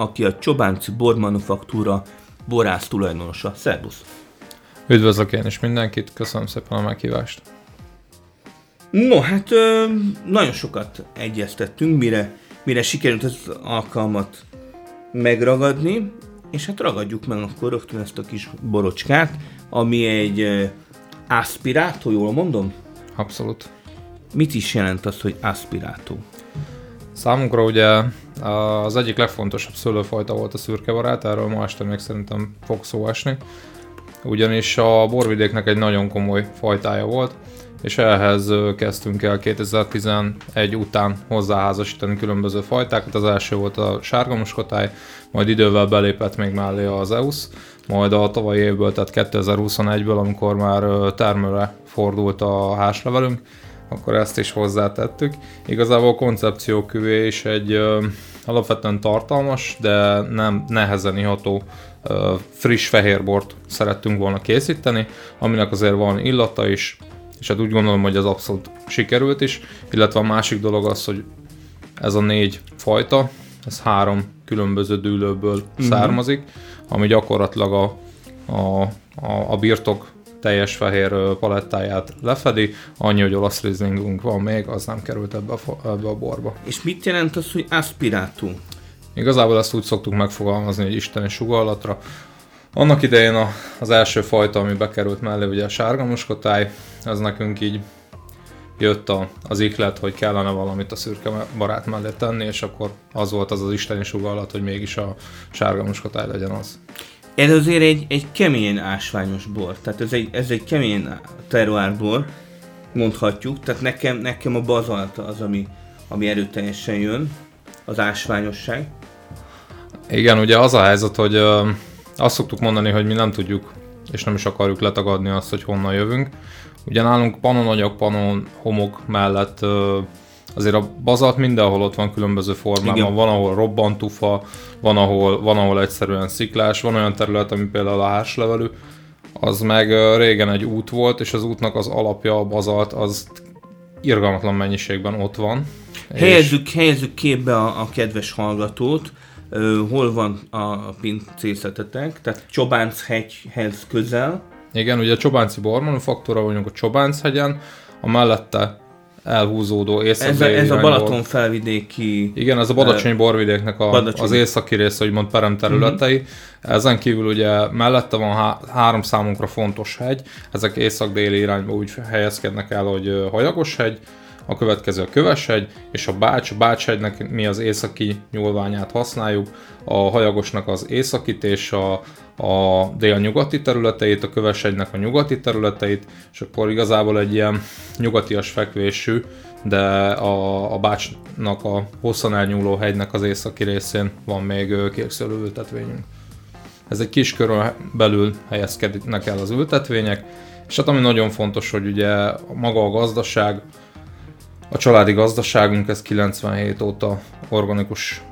aki a Csobánci Bormanufaktúra borász tulajdonosa. Szerbusz! Üdvözlök én is mindenkit, köszönöm szépen a meghívást. No, hát ö, nagyon sokat egyeztettünk, mire, mire sikerült az alkalmat megragadni, és hát ragadjuk meg akkor rögtön ezt a kis borocskát, ami egy ö, aspirátó, jól mondom? Abszolút. Mit is jelent az, hogy aspirátó? Számunkra ugye az egyik legfontosabb szőlőfajta volt a szürkebarát, erről ma este még szerintem fog szó esni. Ugyanis a borvidéknek egy nagyon komoly fajtája volt, és ehhez kezdtünk el 2011 után hozzáházasítani különböző fajtákat. Az első volt a sárga muskotáj, majd idővel belépett még mellé az EUS, majd a tavalyi évből, tehát 2021-ből, amikor már termőre fordult a házlevelünk, akkor ezt is hozzátettük. Igazából a koncepcióküvé is egy ö, alapvetően tartalmas, de nem nehezen iható ö, friss fehérbort szerettünk volna készíteni, aminek azért van illata is, és hát úgy gondolom, hogy ez abszolút sikerült is, illetve a másik dolog az, hogy ez a négy fajta, ez három különböző dűlőből mm-hmm. származik, ami gyakorlatilag a, a, a, a birtok teljes fehér palettáját lefedi, annyi, hogy olasz rizlingunk van még, az nem került ebbe a, ebbe a borba. És mit jelent az, hogy aspirátú? Igazából ezt úgy szoktuk megfogalmazni, hogy isteni sugallatra. Annak idején a, az első fajta, ami bekerült mellé, ugye a sárga muskotáj, az nekünk így jött a, az iklet, hogy kellene valamit a szürke barát mellé tenni, és akkor az volt az az isteni sugallat, hogy mégis a sárga muskotáj legyen az. Ez azért egy, egy kemény ásványos bor, tehát ez egy, ez egy kemény terroár bor, mondhatjuk, tehát nekem, nekem a bazalt az, ami, ami erőteljesen jön, az ásványosság. Igen, ugye az a helyzet, hogy ö, azt szoktuk mondani, hogy mi nem tudjuk, és nem is akarjuk letagadni azt, hogy honnan jövünk. Ugye nálunk panonanyag, panon homok mellett ö, azért a bazalt mindenhol ott van különböző formában, Igen. van ahol robbantufa, van ahol, van ahol egyszerűen sziklás, van olyan terület, ami például a hárslevelű, az meg régen egy út volt, és az útnak az alapja, a bazalt, az irgalmatlan mennyiségben ott van. Helyezzük, és... helyezzük képbe a, a kedves hallgatót, uh, hol van a pincészetetek, tehát Csobánc hegyhez közel. Igen, ugye a Csobánci bormanufaktura vagyunk a Csobánc hegyen, a mellette elhúzódó észak Ez, a, ez a Balaton felvidéki... Igen, ez a Badacsony borvidéknek a, Badacsony. az északi része, úgymond perem területei. Uh-huh. Ezen kívül ugye mellette van há- három számunkra fontos hegy, ezek észak-déli irányba úgy helyezkednek el, hogy Hajagos hegy, a következő a Köveshegy, és a Bács. A Bácshegynek mi az északi nyúlványát használjuk, a Hajagosnak az északit és a, a dél-nyugati területeit, a Köveshegynek a nyugati területeit, és akkor igazából egy ilyen nyugatias fekvésű, de a, a Bácsnak a hosszan elnyúló hegynek az északi részén van még kékszölő ültetvényünk. Ez egy kis körön belül helyezkednek el az ültetvények, és hát ami nagyon fontos, hogy ugye maga a gazdaság, a családi gazdaságunk ez 97 óta organikus,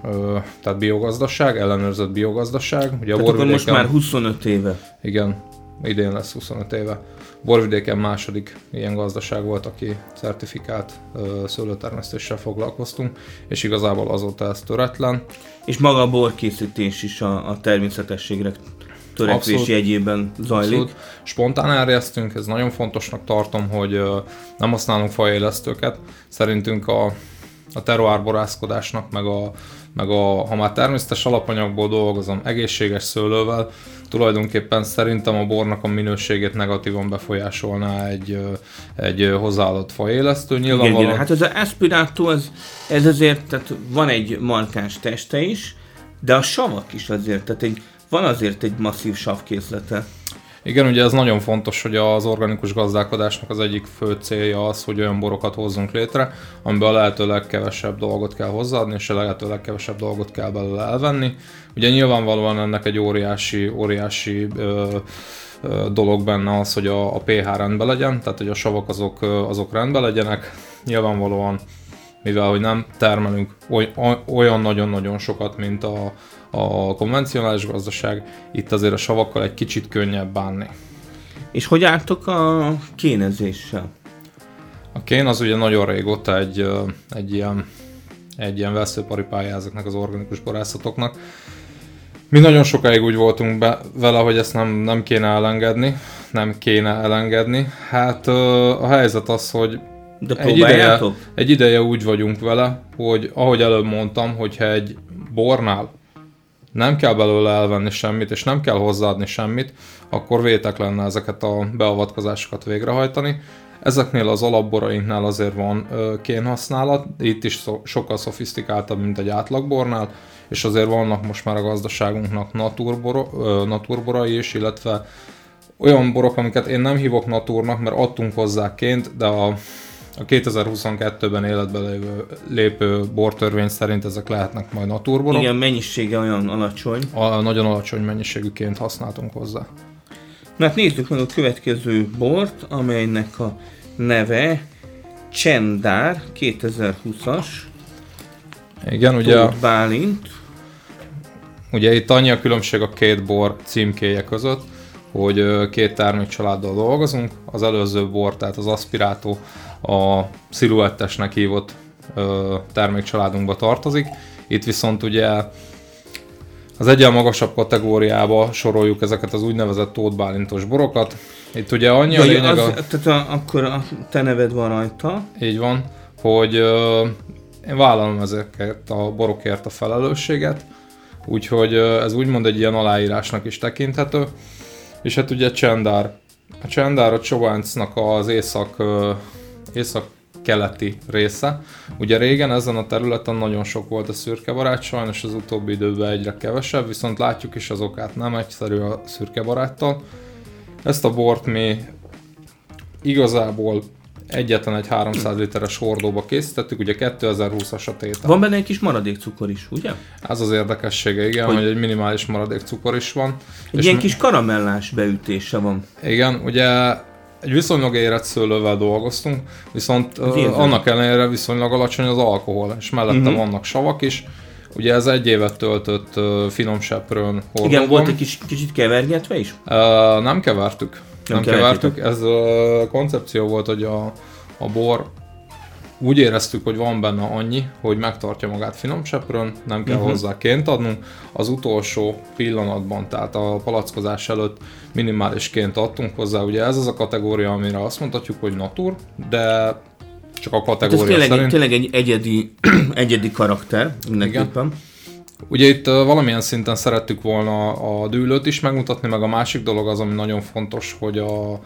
tehát biogazdaság, ellenőrzött biogazdaság. Ugye tehát akkor most már 25 éve. Igen, idén lesz 25 éve. Borvidéken második ilyen gazdaság volt, aki certifikált szőlőtermesztéssel foglalkoztunk, és igazából azóta ez töretlen. És maga a borkészítés is a, a természetességre törekvés abszolút, jegyében zajlik. Abszolút. Spontán erjesztünk, ez nagyon fontosnak tartom, hogy nem használunk fajélesztőket. Szerintünk a, a terroárborászkodásnak, meg a, meg a, ha már természetes alapanyagból dolgozom, egészséges szőlővel, tulajdonképpen szerintem a bornak a minőségét negatívan befolyásolná egy, egy hozzáadott fajélesztő. Nyilvánvalóan... Igen, hát ez az Aspirato, ez, ez azért, tehát van egy markáns teste is, de a savak is azért, tehát egy van azért egy masszív savkészlete. Igen, ugye ez nagyon fontos, hogy az organikus gazdálkodásnak az egyik fő célja az, hogy olyan borokat hozzunk létre, amiben a lehető legkevesebb dolgot kell hozzáadni, és a lehető legkevesebb dolgot kell belőle elvenni. Ugye nyilvánvalóan ennek egy óriási, óriási ö, ö, dolog benne az, hogy a, a pH rendben legyen, tehát hogy a savak azok, azok rendben legyenek. Nyilvánvalóan mivel hogy nem termelünk olyan nagyon-nagyon sokat, mint a, a konvencionális gazdaság, itt azért a savakkal egy kicsit könnyebb bánni. És hogy álltok a kénezéssel? A kén az ugye nagyon régóta egy, egy ilyen, egy ilyen veszőparipája ezeknek az organikus borászatoknak. Mi nagyon sokáig úgy voltunk be, vele, hogy ezt nem, nem kéne elengedni, nem kéne elengedni. Hát a helyzet az, hogy de egy ideje, egy ideje úgy vagyunk vele, hogy ahogy előbb mondtam, hogyha egy bornál nem kell belőle elvenni semmit, és nem kell hozzáadni semmit, akkor vétek lenne ezeket a beavatkozásokat végrehajtani. Ezeknél az alapborainknál azért van kénhasználat, itt is so, sokkal szofisztikáltabb, mint egy átlagbornál, és azért vannak most már a gazdaságunknak naturborai is, illetve olyan borok, amiket én nem hívok naturnak, mert adtunk hozzá ként, de a a 2022-ben életbe lévő, lépő bortörvény szerint ezek lehetnek majd naturborok. Igen, mennyisége olyan alacsony. A, nagyon alacsony mennyiségűként használtunk hozzá. Na hát nézzük meg a következő bort, amelynek a neve Csendár 2020-as. Igen, ugye... Bálint. Ugye itt annyi a különbség a két bor címkéje között, hogy két termékcsaláddal dolgozunk. Az előző bor, tehát az Aspirato a sziluettesnek hívott termékcsaládunkba tartozik. Itt viszont ugye az egyen magasabb kategóriába soroljuk ezeket az úgynevezett tótbálintos borokat. Itt ugye annyi a lényeg... Az, a... Tehát a, akkor a te neved van rajta. Így van, hogy ö, én vállalom ezeket a borokért a felelősséget, úgyhogy ö, ez úgymond egy ilyen aláírásnak is tekinthető. És hát ugye Csendár. A Csendár a Csováncnak az észak észak-keleti része. Ugye régen ezen a területen nagyon sok volt a szürke barát, sajnos az utóbbi időben egyre kevesebb, viszont látjuk is az okát, nem egyszerű a szürke baráttal. Ezt a bort mi igazából egyetlen egy 300 literes hordóba készítettük, ugye 2020-as a tétel. Van benne egy kis maradék cukor is, ugye? Ez az érdekessége, igen, hogy, hogy egy minimális maradék cukor is van. Egy és ilyen mi... kis karamellás beütése van. Igen, ugye egy viszonylag érett szőlővel dolgoztunk, viszont uh, annak ellenére viszonylag alacsony az alkohol, és mellette uh-huh. vannak savak is. Ugye ez egy évet töltött uh, finom seprőn hordóban. Igen, volt egy kis, kicsit kevergetve is? Uh, nem kevertük. Nem, kevertük. Ez a koncepció volt, hogy a, a bor úgy éreztük, hogy van benne annyi, hogy megtartja magát finom seprőn, nem kell uh-huh. hozzá ként adnunk. Az utolsó pillanatban, tehát a palackozás előtt minimálisként adtunk hozzá. Ugye ez az a kategória, amire azt mondhatjuk, hogy natur, de csak a kategória hát ez tényleg, szerint. tényleg egy egyedi, egyedi karakter mindenképpen. Ugye itt valamilyen szinten szerettük volna a dűlőt is megmutatni, meg a másik dolog az, ami nagyon fontos, hogy a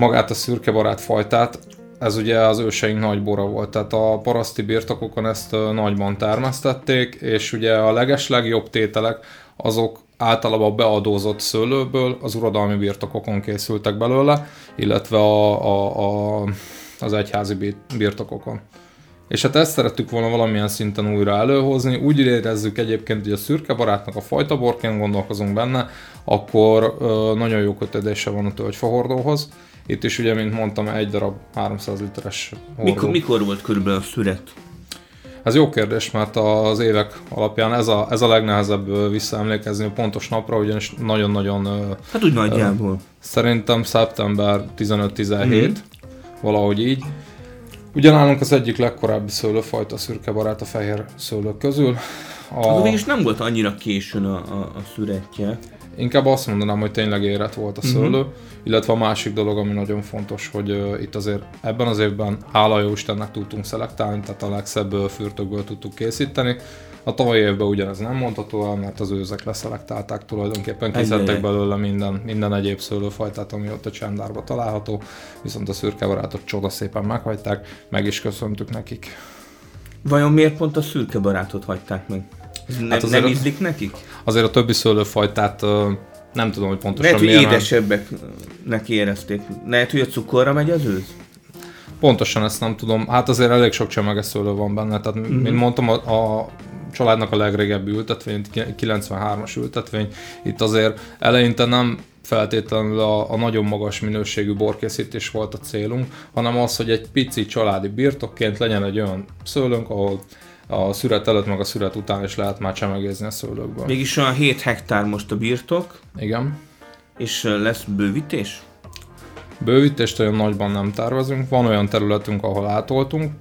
magát a szürke barát fajtát ez ugye az őseink nagy bora volt, tehát a paraszti birtokokon ezt nagyban termesztették, és ugye a leges legjobb tételek azok általában beadózott szőlőből, az uradalmi birtokokon készültek belőle, illetve a, a, a, az egyházi birtokokon. És hát ezt szerettük volna valamilyen szinten újra előhozni. Úgy érezzük egyébként, hogy a szürke barátnak a fajta borként gondolkozunk benne, akkor ö, nagyon jó kötődése van a tölgyfahordóhoz. Itt is ugye, mint mondtam, egy darab 300 literes hordó. Mikor, mikor volt körülbelül a szüret? Ez jó kérdés, mert az évek alapján ez a, ez a legnehezebb visszaemlékezni a pontos napra, ugyanis nagyon-nagyon... Hát úgy nagyjából. Szerintem szeptember 15-17, mm-hmm. valahogy így. Ugyanálunk az egyik legkorábbi szőlőfajta, a szürke barát a fehér szőlők közül. A... Akkor mégis nem volt annyira későn a, a, a szüretje. Inkább azt mondanám, hogy tényleg érett volt a mhm. szőlő, uh-huh. illetve a másik dolog, ami nagyon fontos, hogy uh, itt azért ebben az évben hála jó Istennek tudtunk szelektálni, tehát a legszebb uh, fürtökből tudtuk készíteni. A tavalyi évben ugyanez nem mondható el, mert az őzek leszelektálták tulajdonképpen, kiszedtek belőle minden, minden egyéb szőlőfajtát, ami ott a csendárba található, viszont a szürke barátot csoda szépen meghagyták, meg is köszöntük nekik. Vajon miért pont a szürke barátot hagyták meg? Nem, hát azért nem ízlik nekik? Azért a többi szőlőfajtát Nem tudom, hogy pontosan Lehet, hogy miért. mert- édesebbeknek érezték. Lehet, hogy a cukorra megy az ősz? Pontosan ezt nem tudom. Hát azért elég sok csemeges szőlő van benne. Tehát, mm-hmm. mint mondtam, a, a családnak a legrégebbi ültetvény, 93-as ültetvény. Itt azért eleinte nem feltétlenül a, a nagyon magas minőségű borkészítés volt a célunk, hanem az, hogy egy pici családi birtokként legyen egy olyan szőlőnk, ahol a szüret előtt meg a szüret után is lehet már csemegézni a szőlőkből. Mégis olyan 7 hektár most a birtok, Igen. és lesz bővítés? Bővítést olyan nagyban nem tervezünk, van olyan területünk, ahol átoltunk.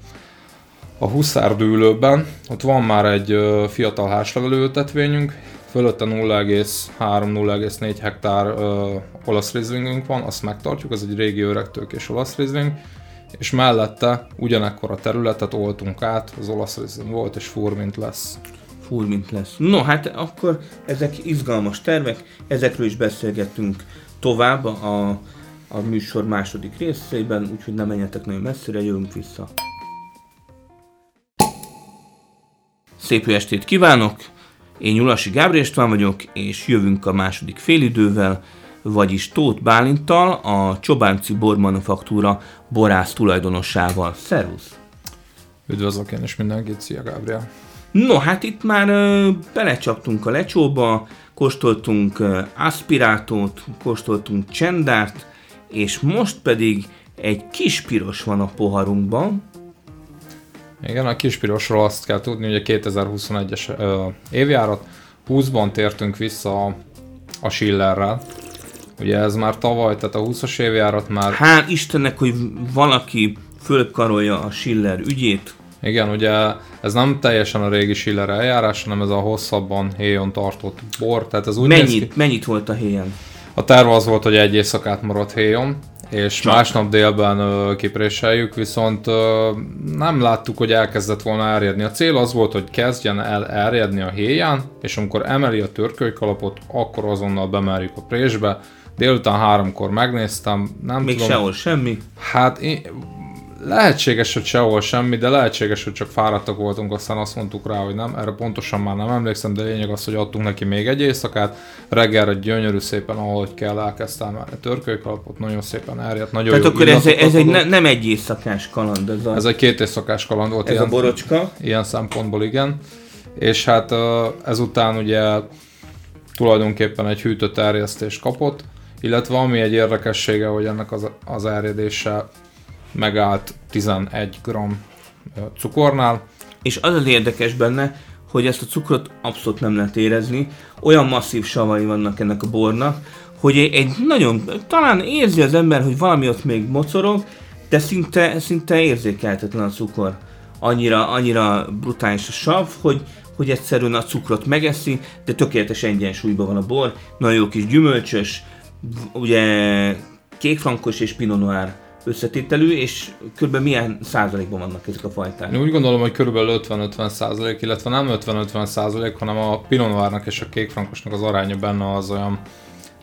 A Huszárdűlőben, ott van már egy fiatal házlevelő ültetvényünk, fölötte 0,3-0,4 hektár ö, olasz rizlingünk van, azt megtartjuk, ez egy régi öregtőkés olasz rizling, és mellette ugyanekkor a területet oltunk át, az olasz rizling volt, és furmint lesz. Fúr, mint lesz. No, hát akkor ezek izgalmas tervek, ezekről is beszélgettünk tovább a, a műsor második részében, úgyhogy nem menjetek nagyon messzire, jövünk vissza. Szép estét kívánok! Én Nyulasi Gábor István vagyok, és jövünk a második félidővel, vagyis Tóth Bálinttal, a Csobánci Bormanufaktúra borász tulajdonosával. Szervusz! Üdvözlök én is mindenkit, szia Gabriel! No, hát itt már ö, belecsaptunk a lecsóba, kóstoltunk ö, aspirátót, kóstoltunk csendárt, és most pedig egy kis piros van a poharunkban. Igen, a Kispirosról azt kell tudni, hogy a 2021-es ö, évjárat 20-ban tértünk vissza a, a Schillerrel. Ugye ez már tavaly, tehát a 20-as évjárat már, Hál' Istennek, hogy valaki fölkarolja a Schiller ügyét. igen, ugye ez nem teljesen a régi Schiller eljárás, hanem ez a hosszabban héjon tartott bor, tehát ez úgy néz ki, Mennyit, mennyit volt a helyen? a terv az volt, hogy egy éjszakát maradt héjon, és Csak. másnap délben ö, kipréseljük, viszont ö, nem láttuk, hogy elkezdett volna elredni. A cél az volt, hogy kezdjen el elredni a héján, és amikor emeli a törkölykalapot, akkor azonnal bemerjük a présbe. Délután háromkor megnéztem, nem Még tudom. sehol semmi. Hát én, lehetséges, hogy sehol semmi, de lehetséges, hogy csak fáradtak voltunk, aztán azt mondtuk rá, hogy nem, erre pontosan már nem emlékszem, de lényeg az, hogy adtunk neki még egy éjszakát, reggelre gyönyörű szépen, ahogy kell, elkezdtem már a törkölykalapot, nagyon szépen elrjedt, nagyon Tehát jó akkor ez, ez egy ne, nem egy éjszakás kaland, ez a, ez egy két éjszakás kaland volt, ez ilyen, a borocska. ilyen szempontból igen. És hát ezután ugye tulajdonképpen egy hűtött erjesztést kapott, illetve ami egy érdekessége, hogy ennek az, az erjedése megállt 11 g cukornál. És az az érdekes benne, hogy ezt a cukrot abszolút nem lehet érezni. Olyan masszív savai vannak ennek a bornak, hogy egy, nagyon, talán érzi az ember, hogy valami ott még mocorog, de szinte, szinte érzékeltetlen a cukor. Annyira, annyira brutális a sav, hogy, hogy egyszerűen a cukrot megeszi, de tökéletes egyensúlyban van a bor, nagyon jó kis gyümölcsös, ugye kékfrankos és pinot noir összetételű, és kb. milyen százalékban vannak ezek a fajták? Én úgy gondolom, hogy körülbelül 50-50 százalék, illetve nem 50-50 százalék, hanem a Pinot Noirnak és a kékfrankosnak az aránya benne az olyan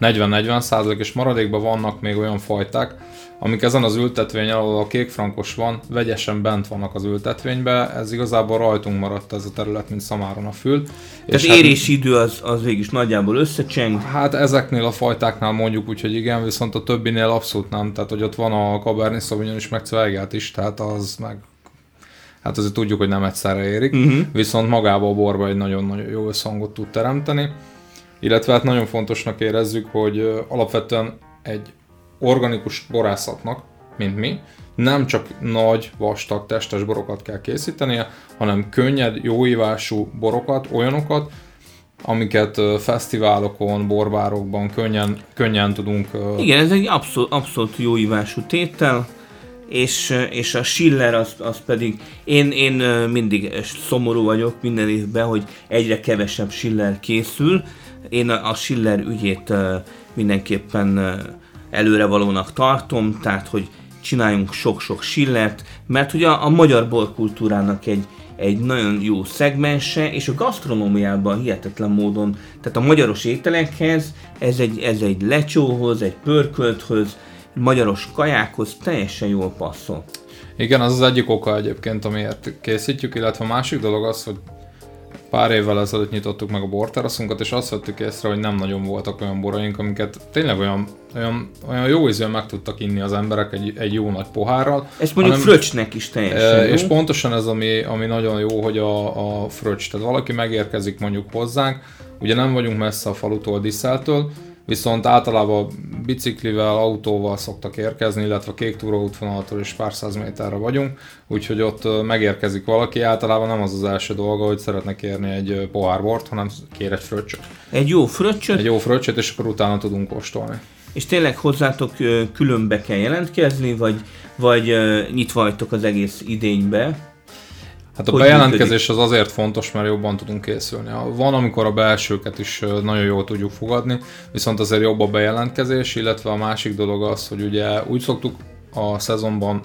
40-40 százalék, és maradékban vannak még olyan fajták, amik ezen az ültetvényen, ahol a kékfrankos van, vegyesen bent vannak az ültetvényben, ez igazából rajtunk maradt ez a terület, mint szamáron a fül. Tehát hát- érési idő az, az végig is nagyjából összecseng. Hát ezeknél a fajtáknál mondjuk úgy, hogy igen, viszont a többinél abszolút nem. Tehát, hogy ott van a Cabernet Sauvignon is, meg Zweigelt is, tehát az meg... Hát azért tudjuk, hogy nem egyszerre érik, uh-huh. viszont magába a borba egy nagyon-nagyon jó összhangot tud teremteni. Illetve hát nagyon fontosnak érezzük, hogy alapvetően egy organikus borászatnak, mint mi, nem csak nagy, vastag, testes borokat kell készítenie, hanem könnyed, jóívású borokat, olyanokat, amiket fesztiválokon, borbárokban könnyen, könnyen tudunk... Igen, ez egy abszolút, abszolút jó ívású tétel, és, és a Schiller az, az pedig, én, én mindig szomorú vagyok minden évben, hogy egyre kevesebb Schiller készül. Én a Schiller ügyét mindenképpen ö, előrevalónak tartom, tehát hogy csináljunk sok-sok Schillert, mert hogy a, a magyar borkultúrának egy, egy nagyon jó szegmense, és a gasztronómiában hihetetlen módon, tehát a magyaros ételekhez, ez egy, ez egy lecsóhoz, egy pörkölthöz, magyaros kajákhoz teljesen jól passzol. Igen, az az egyik oka egyébként, amiért készítjük, illetve a másik dolog az, hogy pár évvel ezelőtt nyitottuk meg a borteraszunkat, és azt vettük észre, hogy nem nagyon voltak olyan boraink, amiket tényleg olyan, olyan, olyan jó ízűen meg tudtak inni az emberek egy, egy jó nagy pohárral. Ezt mondjuk hanem, fröccsnek is teljesen e, És pontosan ez, ami, ami nagyon jó, hogy a, a fröccs. Tehát valaki megérkezik mondjuk hozzánk, ugye nem vagyunk messze a falutól, Diszeltől, viszont általában biciklivel, autóval szoktak érkezni, illetve kék túraútvonaltól is pár száz méterre vagyunk, úgyhogy ott megérkezik valaki, általában nem az az első dolga, hogy szeretne kérni egy pohárbort, hanem kér egy fröccsöt. Egy jó fröccsöt? Egy jó fröccsöt, és akkor utána tudunk kóstolni. És tényleg hozzátok különbe kell jelentkezni, vagy, vagy nyitva vagytok az egész idénybe? Hát a bejelentkezés az azért fontos, mert jobban tudunk készülni. Van, amikor a belsőket is nagyon jól tudjuk fogadni, viszont azért jobb a bejelentkezés, illetve a másik dolog az, hogy ugye úgy szoktuk a szezonban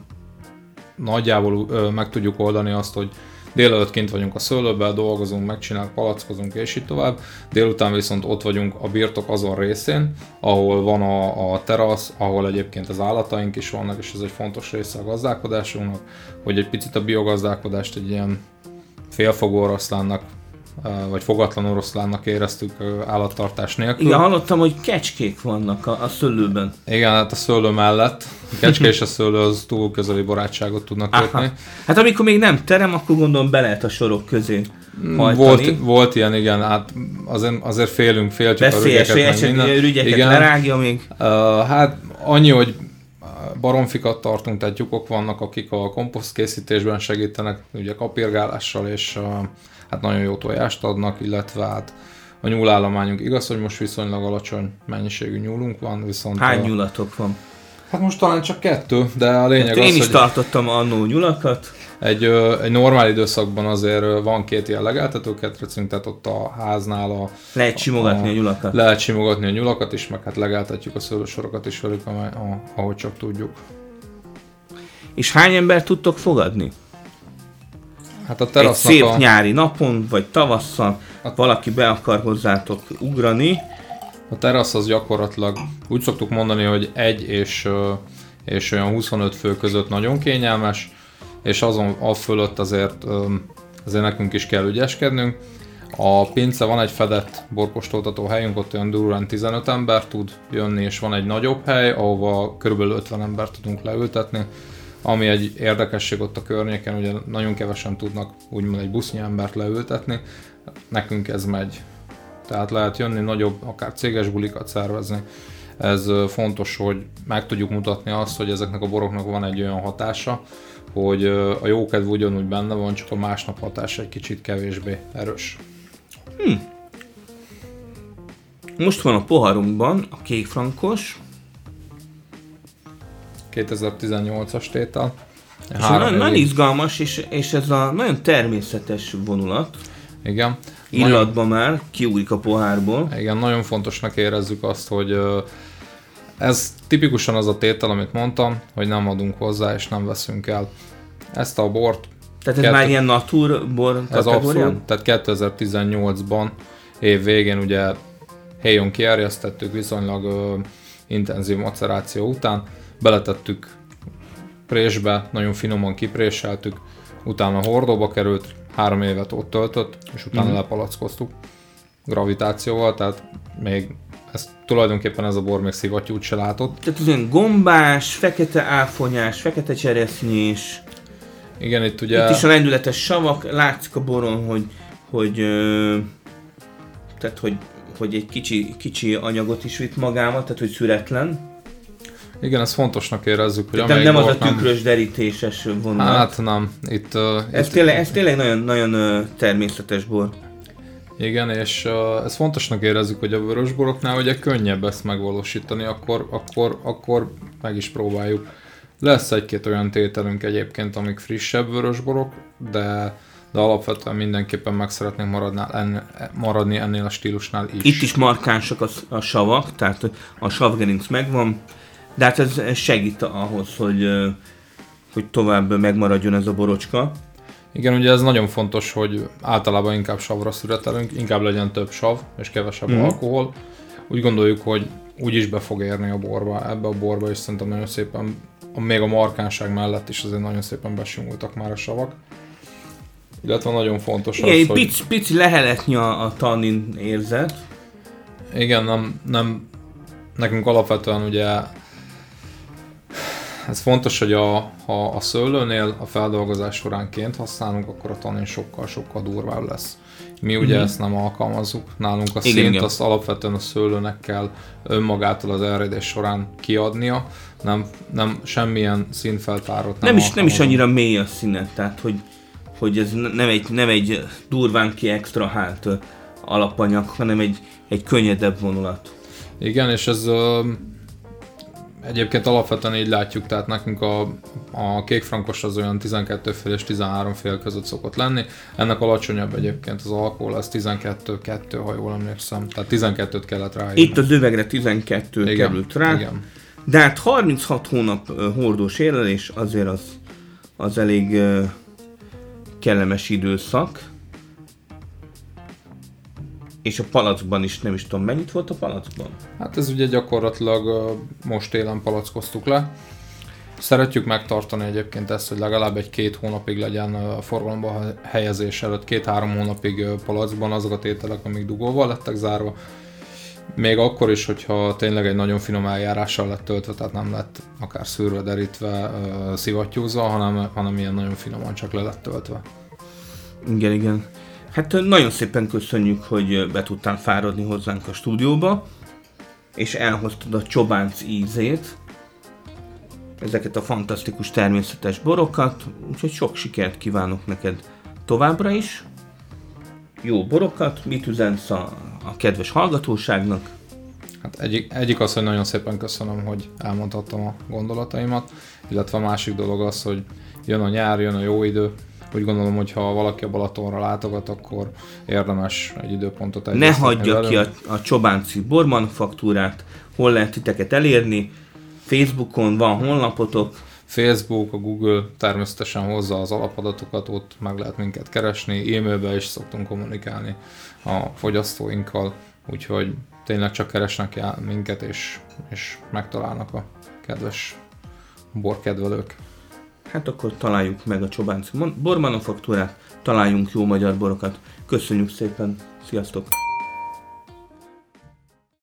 nagyjából meg tudjuk oldani azt, hogy Délelőtt kint vagyunk a szőlőben, dolgozunk, megcsinálunk, palackozunk és így tovább. Délután viszont ott vagyunk a birtok azon részén, ahol van a, a terasz, ahol egyébként az állataink is vannak, és ez egy fontos része a gazdálkodásunknak, hogy egy picit a biogazdálkodást egy ilyen félfogó oroszlánnak vagy fogatlan oroszlánnak éreztük állattartás nélkül. Igen, hallottam, hogy kecskék vannak a, a szőlőben. Igen, hát a szőlő mellett. A kecske és a szőlő az túl közeli barátságot tudnak Aha. kötni. Hát amikor még nem terem, akkor gondolom be lehet a sorok közé hajtani. Volt, volt ilyen, igen, hát azért, azért félünk, féltjük a rügyeket, minden. rügyeket igen. lerágja még. Uh, hát annyi, hogy baromfikat tartunk, tehát lyukok vannak, akik a komposzt készítésben segítenek, ugye kapirgálással és uh, hát nagyon jó tojást adnak, illetve hát a nyúlállományunk igaz, hogy most viszonylag alacsony mennyiségű nyúlunk van, viszont... Hány a... nyulatok van? Hát most talán csak kettő, de a lényeg hát az, Én is hogy tartottam annó nyulakat. Egy, egy normál időszakban azért van két ilyen legeltető ketrecünk, tehát ott a háznál a... Lehet simogatni a, a nyulakat. Lehet simogatni a nyulakat is, meg hát legeltetjük a szőlősorokat is velük, ahogy csak tudjuk. És hány ember tudtok fogadni? Hát a Egy szép a... nyári napon, vagy tavasszal a... valaki be akar hozzátok ugrani. A terasz az gyakorlatilag úgy szoktuk mondani, hogy egy és, és olyan 25 fő között nagyon kényelmes, és azon a fölött azért, azért nekünk is kell ügyeskednünk. A pince van egy fedett borkostoltató helyünk, ott olyan durván 15 ember tud jönni, és van egy nagyobb hely, ahova kb. 50 ember tudunk leültetni ami egy érdekesség ott a környéken, ugye nagyon kevesen tudnak úgymond egy busznyi embert leültetni, nekünk ez megy. Tehát lehet jönni nagyobb, akár céges bulikat szervezni. Ez fontos, hogy meg tudjuk mutatni azt, hogy ezeknek a boroknak van egy olyan hatása, hogy a jókedv ugyanúgy benne van, csak a másnap hatása egy kicsit kevésbé erős. Hmm. Most van a poharunkban a kékfrankos, 2018-as tétel. És nagyon, nagyon izgalmas, és, és ez a nagyon természetes vonulat. Igen. Illatban nagyon, már kiújik a pohárból. Igen, nagyon fontosnak érezzük azt, hogy ez tipikusan az a tétel, amit mondtam, hogy nem adunk hozzá és nem veszünk el. Ezt a bort... Tehát ez kettő, már ilyen natur bor Ez abszolút, tehát 2018-ban év végén ugye helyon kierjesztettük viszonylag ö, intenzív maceráció után, beletettük présbe, nagyon finoman kipréseltük, utána hordóba került, három évet ott töltött, és utána mm. lepalackoztuk gravitációval, tehát még ez tulajdonképpen ez a bor még szivattyút se látott. Tehát ilyen gombás, fekete áfonyás, fekete cseresznyés. Igen, itt ugye... Itt is a lendületes savak, látszik a boron, hogy, hogy ö, tehát, hogy, hogy egy kicsi, kicsi anyagot is vitt magával, tehát, hogy szüretlen. Igen, ezt fontosnak érezzük, hogy nem, nem az a tükrös derítéses vonal. Hát nem. Itt, uh, ez, itt, tényleg, ez tényleg nagyon, nagyon uh, természetes bor. Igen, és uh, ezt fontosnak érezzük, hogy a vörösboroknál ugye könnyebb ezt megvalósítani, akkor, akkor, akkor meg is próbáljuk. Lesz egy-két olyan tételünk egyébként, amik frissebb vörösborok, de de alapvetően mindenképpen meg szeretnénk maradni, maradni ennél a stílusnál is. Itt is markánsak a, a savak, tehát a savgerinc megvan, de hát ez, ez segít ahhoz, hogy, hogy tovább megmaradjon ez a borocska. Igen, ugye ez nagyon fontos, hogy általában inkább savra szüretelünk, inkább legyen több sav és kevesebb mm. alkohol. Úgy gondoljuk, hogy úgy is be fog érni a borba, ebbe a borba, és szerintem nagyon szépen, még a markánság mellett is azért nagyon szépen besimultak már a savak. Illetve nagyon fontos Igen, az, egy hogy... pici, pici leheletnyi a, a tannin érzet. Igen, nem, nem, nekünk alapvetően ugye ez fontos, hogy a, ha a szőlőnél a feldolgozás soránként használunk, akkor a tanin sokkal-sokkal durvább lesz. Mi ugye Mhm. ezt nem alkalmazzuk, nálunk a Igen, szint igen. azt alapvetően a szőlőnek kell önmagától az eredés során kiadnia, nem, nem semmilyen színfeltárót nem Nem, is, nem is annyira mély a színe, tehát hogy, hogy ez ne- nem egy, nem egy durván ki extra hát alapanyag, hanem egy, egy könnyedebb vonulat. Igen, és ez egyébként alapvetően így látjuk, tehát nekünk a, a kékfrankos az olyan 12 fél és 13 fél között szokott lenni. Ennek alacsonyabb egyébként az alkohol, ez 12-2, ha jól emlékszem. Tehát 12-t kellett ráírni. Itt az övegre 12 igen, került rá, Igen. de hát 36 hónap hordós érlelés azért az, az elég kellemes időszak. És a palackban is nem is tudom, mennyit volt a palackban? Hát ez ugye gyakorlatilag most télen palackoztuk le. Szeretjük megtartani egyébként ezt, hogy legalább egy-két hónapig legyen a forgalomba helyezés előtt, két-három hónapig palackban azok a tételek, amik dugóval lettek zárva. Még akkor is, hogyha tényleg egy nagyon finom eljárással lett töltve, tehát nem lett akár szűrve, derítve, szivattyúzva, hanem, hanem ilyen nagyon finoman csak le lett töltve. Igen, igen. Hát nagyon szépen köszönjük, hogy be tudtál fáradni hozzánk a stúdióba, és elhoztad a csobánc ízét, ezeket a fantasztikus természetes borokat, úgyhogy sok sikert kívánok neked továbbra is. Jó borokat, mit üzensz a, a kedves hallgatóságnak? Hát egyik, egyik az, hogy nagyon szépen köszönöm, hogy elmondhattam a gondolataimat, illetve a másik dolog az, hogy jön a nyár, jön a jó idő, úgy gondolom, hogy ha valaki a Balatonra látogat, akkor érdemes egy időpontot Ne hagyja ki a, a Csobánci bormanufaktúrát, hol lehet titeket elérni, Facebookon van honlapotok, Facebook, a Google természetesen hozza az alapadatokat, ott meg lehet minket keresni, e-mailbe is szoktunk kommunikálni a fogyasztóinkkal, úgyhogy tényleg csak keresnek el minket, és, és megtalálnak a kedves borkedvelők. Hát akkor találjuk meg a Csobánci mon- bormanufaktúrát, találjunk jó magyar borokat. Köszönjük szépen, sziasztok!